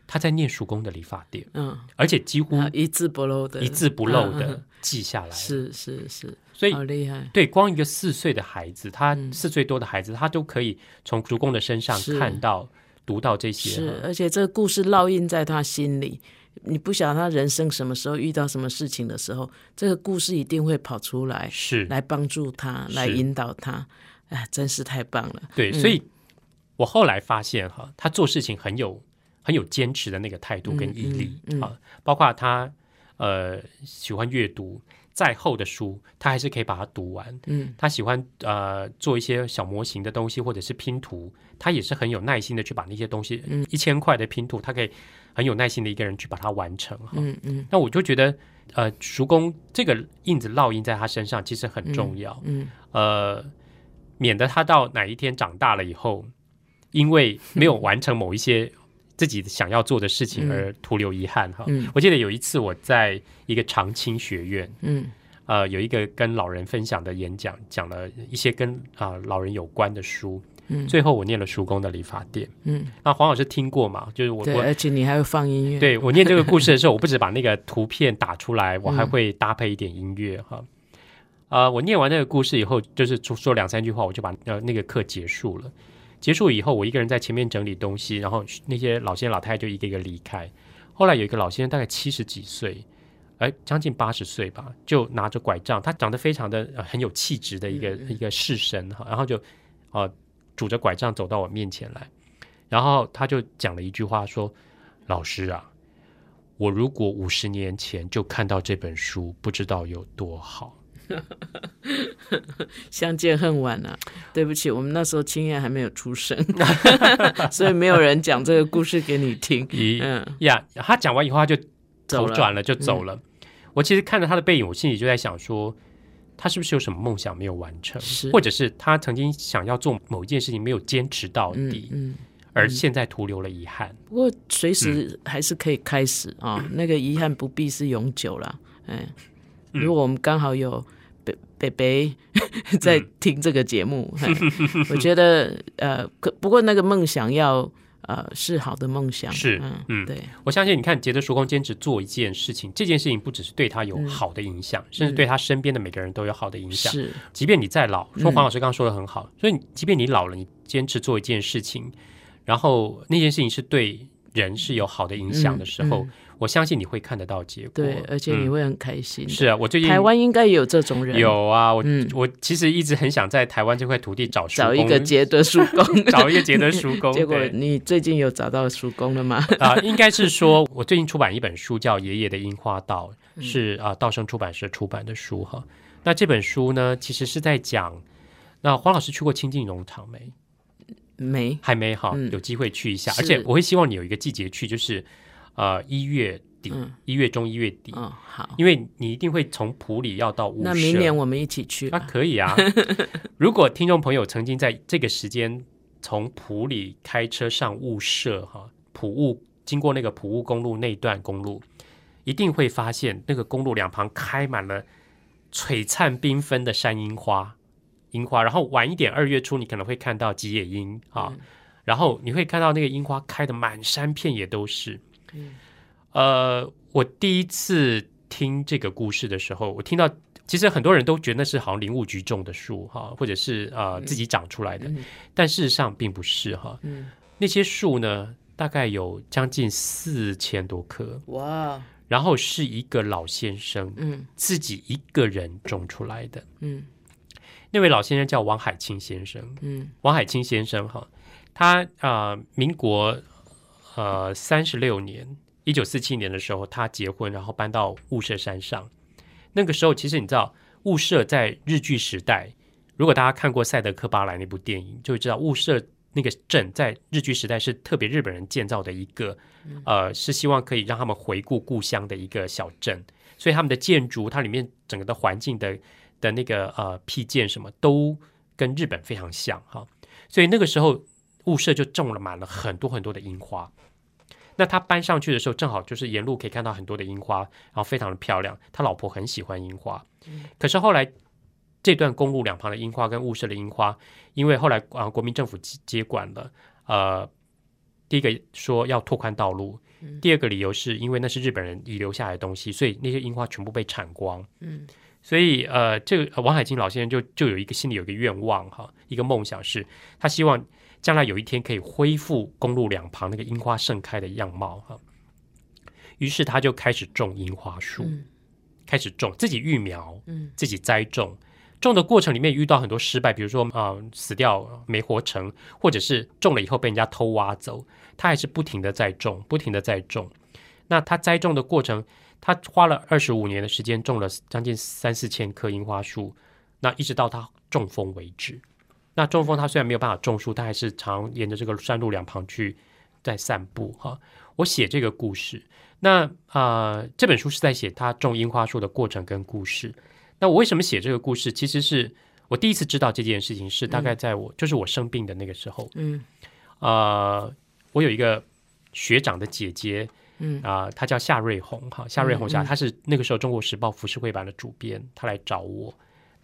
他在念叔公的理发店，嗯，而且几乎啊一字不漏的，一字不漏的记下来。是是是，所以好厉害。对，光一个四岁的孩子，他四岁多的孩子，他都可以从叔公的身上看到、读到这些。是，而且这个故事烙印在他心里。你不晓得他人生什么时候遇到什么事情的时候，这个故事一定会跑出来，是来帮助他，来引导他。哎，真是太棒了。对，所以我后来发现哈，他做事情很有很有坚持的那个态度跟毅力嗯嗯嗯啊，包括他呃喜欢阅读，再厚的书他还是可以把它读完。嗯，他喜欢呃做一些小模型的东西或者是拼图，他也是很有耐心的去把那些东西，嗯一千块的拼图，他可以很有耐心的一个人去把它完成哈。嗯嗯那我就觉得呃，叔公这个印子烙印在他身上其实很重要。嗯，呃，免得他到哪一天长大了以后，因为没有完成某一些自己想要做的事情而徒留遗憾哈。嗯我记得有一次我在一个长青学院，嗯呃，有一个跟老人分享的演讲，讲了一些跟啊、老人有关的书。嗯最后我念了叔公的理发店。嗯，那黄老师听过嘛？就是我对，我而且你还会放音乐。，对我念这个故事的时候，我不止把那个图片打出来，我嗯还会搭配一点音乐哈。呃，我念完那个故事以后，就是说说两三句话，我就把呃那个课结束了。结束以后，我一个人在前面整理东西，然后那些老先生老太太就一个一个离开。后来有一个老先生，大概七十几岁，哎，将近八十岁吧，就拿着拐杖，他长得非常的、呃、很有气质的一个、一个士绅哈，然后就呃拄着拐杖走到我面前来，然后他就讲了一句话说：“老师啊，我如果五十年前就看到这本书，不知道有多好。相见恨晚啊！对不起，我们那时候青燕还没有出生，所以没有人讲这个故事给你听。咦嗯，呀，他讲完以后，他就走转了，就走了。我其实看着他的背影，我心里就在想说，他是不是有什么梦想没有完成，或者是他曾经想要做某一件事情没有坚持到嗯底，嗯。而现在徒留了遗憾。不过随时还是可以开始啊、那个遗憾不必是永久了。哎，如果我们刚好有北北北在听这个节目，嘿我觉得呃，可不过那个梦想要呃是好的梦想，是嗯嗯。对，我相信，你看杰德叔公坚持做一件事情，这件事情不只是对他有好的影响，甚至对他身边的每个人都有好的影响。是。即便你再老，说黄老师刚刚说的很好，所以你即便你老了，你坚持做一件事情，然后那件事情是对人是有好的影响的时候，嗯我相信你会看得到结果。对，而且你嗯会很开心。是啊，我最近台湾应该也有这种人，有啊，我、嗯我其实一直很想在台湾这块土地找叔找一个杰德叔公，找一个杰德叔公，结果你最近有找到叔公了吗？啊、应该是说，我最近出版一本书叫《爷爷的樱花道》，嗯是啊、道生出版社出版的书哈。那这本书呢，其实是在讲，那黄老师去过清境农场没？没，还没哈，嗯有机会去一下。而且我会希望你有一个季节去，就是呃一月底、嗯一月中、一月底，哦，好，因为你一定会从普里要到雾社。那明年我们一起去啊。可以啊。如果听众朋友曾经在这个时间从普里开车上雾社哈，普雾经过那个普雾公路那段公路，一定会发现那个公路两旁开满了璀璨缤纷的山樱花，樱花。然后晚一点二月初，你可能会看到吉野樱啊，然后你会看到那个樱花开的满山遍野都是。呃，我第一次听这个故事的时候，我听到其实很多人都觉得那是好像林务局种的树哈，或者是呃自己长出来的，嗯。但事实上并不是哈。嗯，那些树呢，大概有将近四千多棵，哇，然后是一个老先生嗯。自己一个人种出来的。嗯。那位老先生叫王海清先生，嗯。王海清先生哈，他啊、呃民国呃三十六年，一九四七年的时候，他结婚，然后搬到雾社山上。那个时候，其实你知道，雾社在日据时代，如果大家看过《赛德克巴莱》那部电影，就会知道雾社那个镇在日据时代是特别日本人建造的一个，呃，是希望可以让他们回顾故乡的一个小镇。所以他们的建筑，它里面整个的环境的的那个呃辟建什么都跟日本非常像哈。所以那个时候雾社就种了满了很多很多的樱花。那他搬上去的时候，正好就是沿路可以看到很多的樱花，然后非常的漂亮。他老婆很喜欢樱花，可是后来这段公路两旁的樱花跟雾社的樱花，因为后来啊国民政府接接管了，呃，第一个说要拓宽道路，第二个理由是因为那是日本人遗留下来的东西，所以那些樱花全部被铲光。嗯，所以呃，这个王海清老先生就就有一个心里有一个愿望哈，一个梦想是，他希望。将来有一天可以恢复公路两旁那个樱花盛开的样貌哈，于是他就开始种樱花树，开始种自己育苗，嗯，自己栽种，种的过程里面遇到很多失败，比如说啊死掉没活成，或者是种了以后被人家偷挖走，他还是不停的在种，不停的在种。那他栽种的过程，他花了二十五年的时间，种了将近三四千棵樱花树，那一直到他中风为止。那中风他虽然没有办法种树，他还是常沿着这个山路两旁去在散步哈。我写这个故事，那啊这本书是在写他种樱花树的过程跟故事。那我为什么写这个故事？其实是我第一次知道这件事情是大概在我就是我生病的那个时候。嗯，啊，我有一个学长的姐姐，嗯啊，她叫夏瑞红哈，夏瑞红夏，她是那个时候《中国时报》服饰会版的主编，她来找我。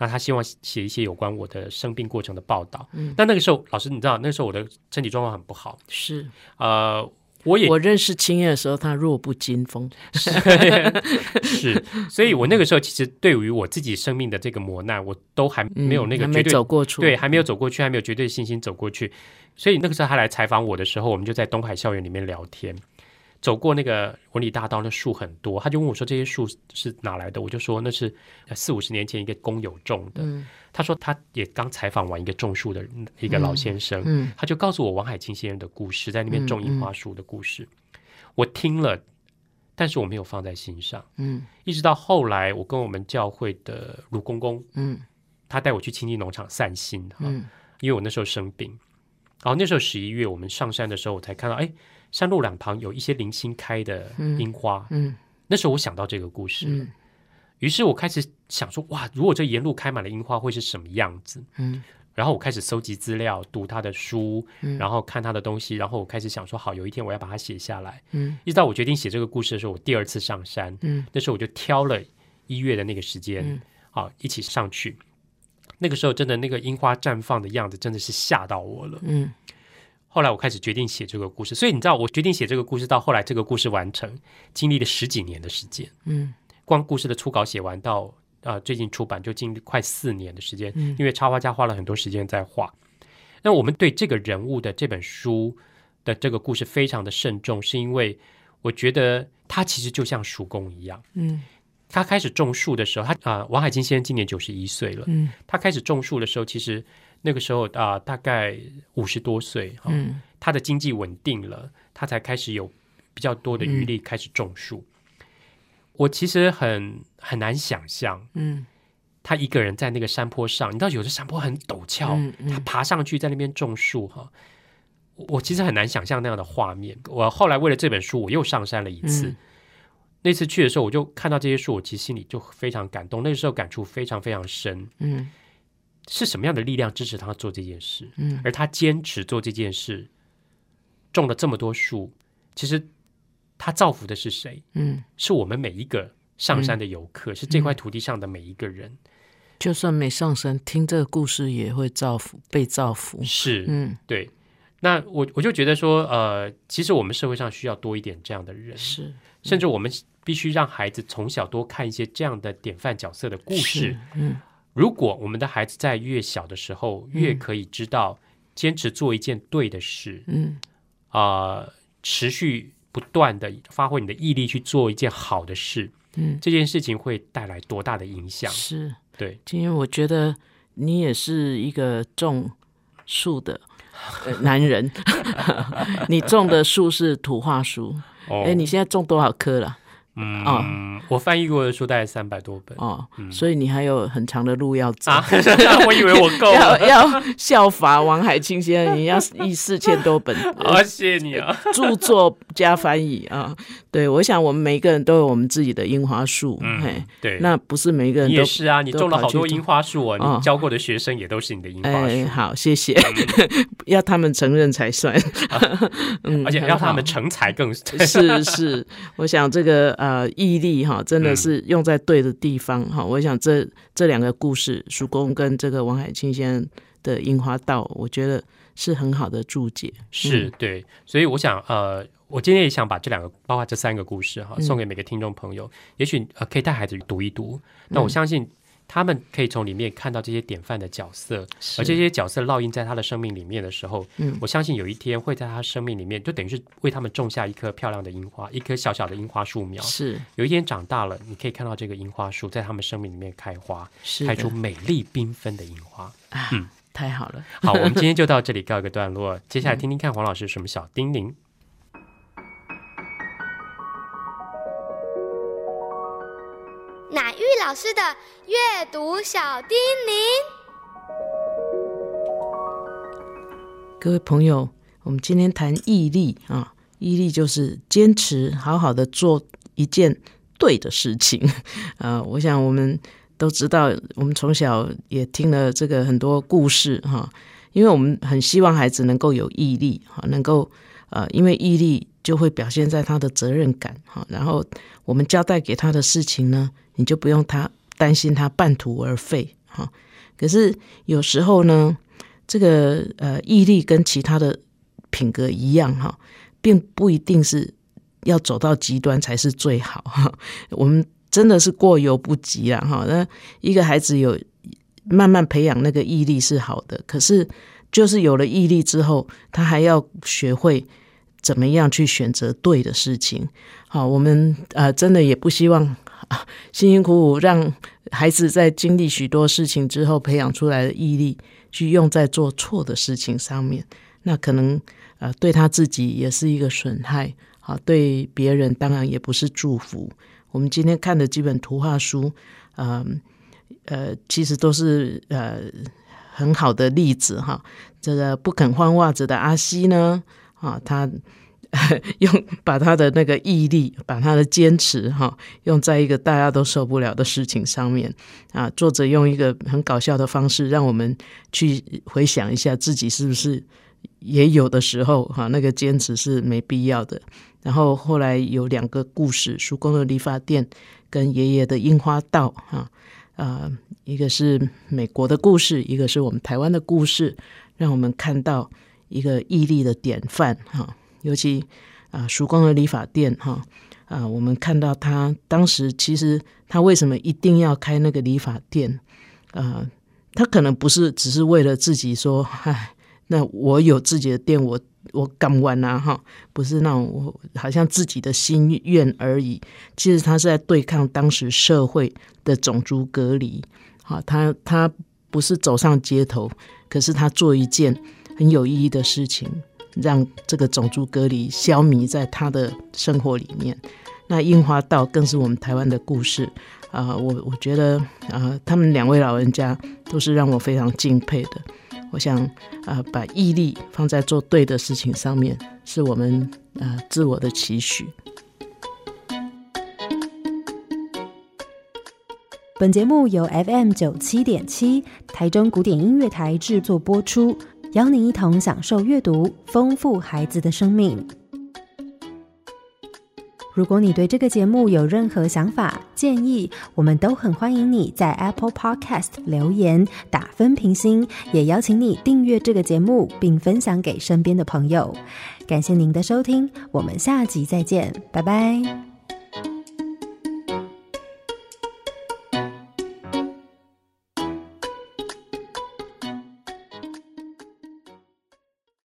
那他希望写一些有关我的生病过程的报道。嗯，但那个时候，老师你知道，那时候我的身体状况很不好。是，呃，我也我认识青叶的时候，他弱不禁风。是，所以我那个时候其实对于我自己生命的这个磨难，我都还没有那个绝对走过去，对，还没有走过去，还没有绝对信心走过去。所以那个时候他来采访我的时候，我们就在东海校园里面聊天。走过那个文理大道，那树很多，他就问我说：“这些树是哪来的？”我就说：“那是四五十年前一个工友种的。”他说：“他也刚采访完一个种树的一个老先生，他就告诉我王海清先生的故事，在那边种樱花树的故事。”我听了，但是我没有放在心上。嗯，一直到后来，我跟我们教会的卢公公，嗯，他带我去亲近农场散心，嗯，因为我那时候生病，然后那时候十一月，我们上山的时候，我才看到，哎。山路两旁有一些零星开的樱花，嗯，那时候我想到这个故事，于是我开始想说，哇，如果这沿路开满了樱花，会是什么样子？嗯，然后我开始搜集资料，读他的书，然后看他的东西，然后我开始想说，好，有一天我要把它写下来。嗯，一直到我决定写这个故事的时候，我第二次上山，嗯，那时候我就挑了一月的那个时间，好，一起上去。那个时候真的那个樱花绽放的样子，真的是吓到我了，嗯。后来我开始决定写这个故事，所以你知道，我决定写这个故事到后来这个故事完成，经历了十几年的时间。嗯，光故事的初稿写完到啊最近出版就经历快四年的时间，嗯因为插画家花了很多时间在画。那我们对这个人物的这本书的这个故事非常的慎重，是因为我觉得他其实就像叔公一样。嗯，他开始种树的时候，他啊王海金先生今年九十一岁了。嗯，他开始种树的时候，其实。那个时候啊，大概五十多岁，嗯，他的经济稳定了，他才开始有比较多的余力开始种树。我其实很很难想象，嗯，他一个人在那个山坡上，你知道有的山坡很陡峭，他爬上去在那边种树，哈，我其实很难想象那样的画面。我后来为了这本书，我又上山了一次。那次去的时候，我就看到这些树，我其实心里就非常感动。那个时候感触非常非常深，嗯。是什么样的力量支持他做这件事？嗯，而他坚持做这件事，种了这么多树，其实他造福的是谁？嗯，是我们每一个上山的游客，是这块土地上的每一个人。就算没上山，听这个故事也会造福，被造福。是，嗯，对。那我我就觉得说，呃，其实我们社会上需要多一点这样的人，是，甚至我们必须让孩子从小多看一些这样的典范角色的故事，嗯。如果我们的孩子在越小的时候，越可以知道坚持做一件对的事，嗯，啊，持续不断的发挥你的毅力去做一件好的事，嗯，这件事情会带来多大的影响？是，对。今天我觉得你也是一个种树的，呃男人，你种的树是图画书，哦哎、你现在种多少棵了？嗯，我翻译过的书大概三百多本。哦，所以你还有很长的路要走。啊，我以为我够 要了。要效法王海清先生，你要译四千多本。啊，谢谢你啊！著作加翻译啊。对，我想我们每一个人都有我们自己的樱花树，嘿。嗯，，对，那不是每一个人你都也是啊，你种了好多樱花树啊，哦你教过的学生也都是你的樱花哎，树，好，谢谢，要他们承认才算。嗯，而且很好要他们成才更是是，我想这个呃毅力哈，真的是用在对的地方哈。我想这这两个故事，叔公跟这个王海清先生的樱花道，我觉得是很好的注解。是对，所以我想呃。我今天也想把这两个，包括这三个故事哈，送给每个听众朋友。也许呃，可以带孩子读一读。那我相信他们可以从里面看到这些典范的角色，而这些角色烙印在他的生命里面的时候，嗯我相信有一天会在他生命里面，就等于是为他们种下一棵漂亮的樱花，一棵小小的樱花树苗。是有一天长大了，你可以看到这个樱花树在他们生命里面开花，是开出美丽缤纷的樱花。嗯太好了。好，我们今天就到这里告一个段落，接下来听听看黄老师什么小叮咛。乃玉老师的阅读小叮咛。各位朋友，我们今天谈毅力啊，毅力就是坚持好好的做一件对的事情。呃，我想我们都知道，我们从小也听了这个很多故事哈、因为我们很希望孩子能够有毅力哈，能够呃，因为毅力就会表现在他的责任感哈，然后我们交代给他的事情呢，你就不用他担心他半途而废哈。可是有时候呢，这个呃毅力跟其他的品格一样哈，并不一定是要走到极端才是最好哈。我们真的是过犹不及啦哈。那一个孩子有慢慢培养那个毅力是好的，可是就是有了毅力之后，他还要学会怎么样去选择对的事情。好，我们呃真的也不希望 辛辛苦苦让孩子在经历许多事情之后培养出来的毅力，去用在做错的事情上面，那可能呃对他自己也是一个损害，好对别人当然也不是祝福。我们今天看的几本图画书，呃呃，其实都是呃很好的例子哈。这个不肯换袜子的阿西呢，啊，他用把他的那个毅力，把他的坚持哈，用在一个大家都受不了的事情上面啊。作者用一个很搞笑的方式，让我们去回想一下自己是不是也有的时候哈，那个坚持是没必要的。然后后来有两个故事，叔公的理发店跟爷爷的樱花道哈，啊，一个是美国的故事，一个是我们台湾的故事，让我们看到一个毅力的典范哈。尤其啊，曙光的理发店哈啊，我们看到他当时其实他为什么一定要开那个理发店啊？他可能不是只是为了自己说，唉，那我有自己的店，我我敢玩啊哈，不是那种我好像自己的心愿而已。其实他是在对抗当时社会的种族隔离。好，他他不是走上街头，可是他做一件很有意义的事情。让这个种族隔离消弭在他的生活里面。那樱花道更是我们台湾的故事啊、我我觉得啊、他们两位老人家都是让我非常敬佩的。我想啊、把毅力放在做对的事情上面，是我们啊、自我的期许。本节目由 FM 九七点七台中古典音乐台制作播出。邀您一同享受阅读，丰富孩子的生命。如果你对这个节目有任何想法、建议，我们都很欢迎你在 Apple Podcast 留言、打分、评星，也邀请你订阅这个节目，并分享给身边的朋友。感谢您的收听，我们下集再见，拜拜。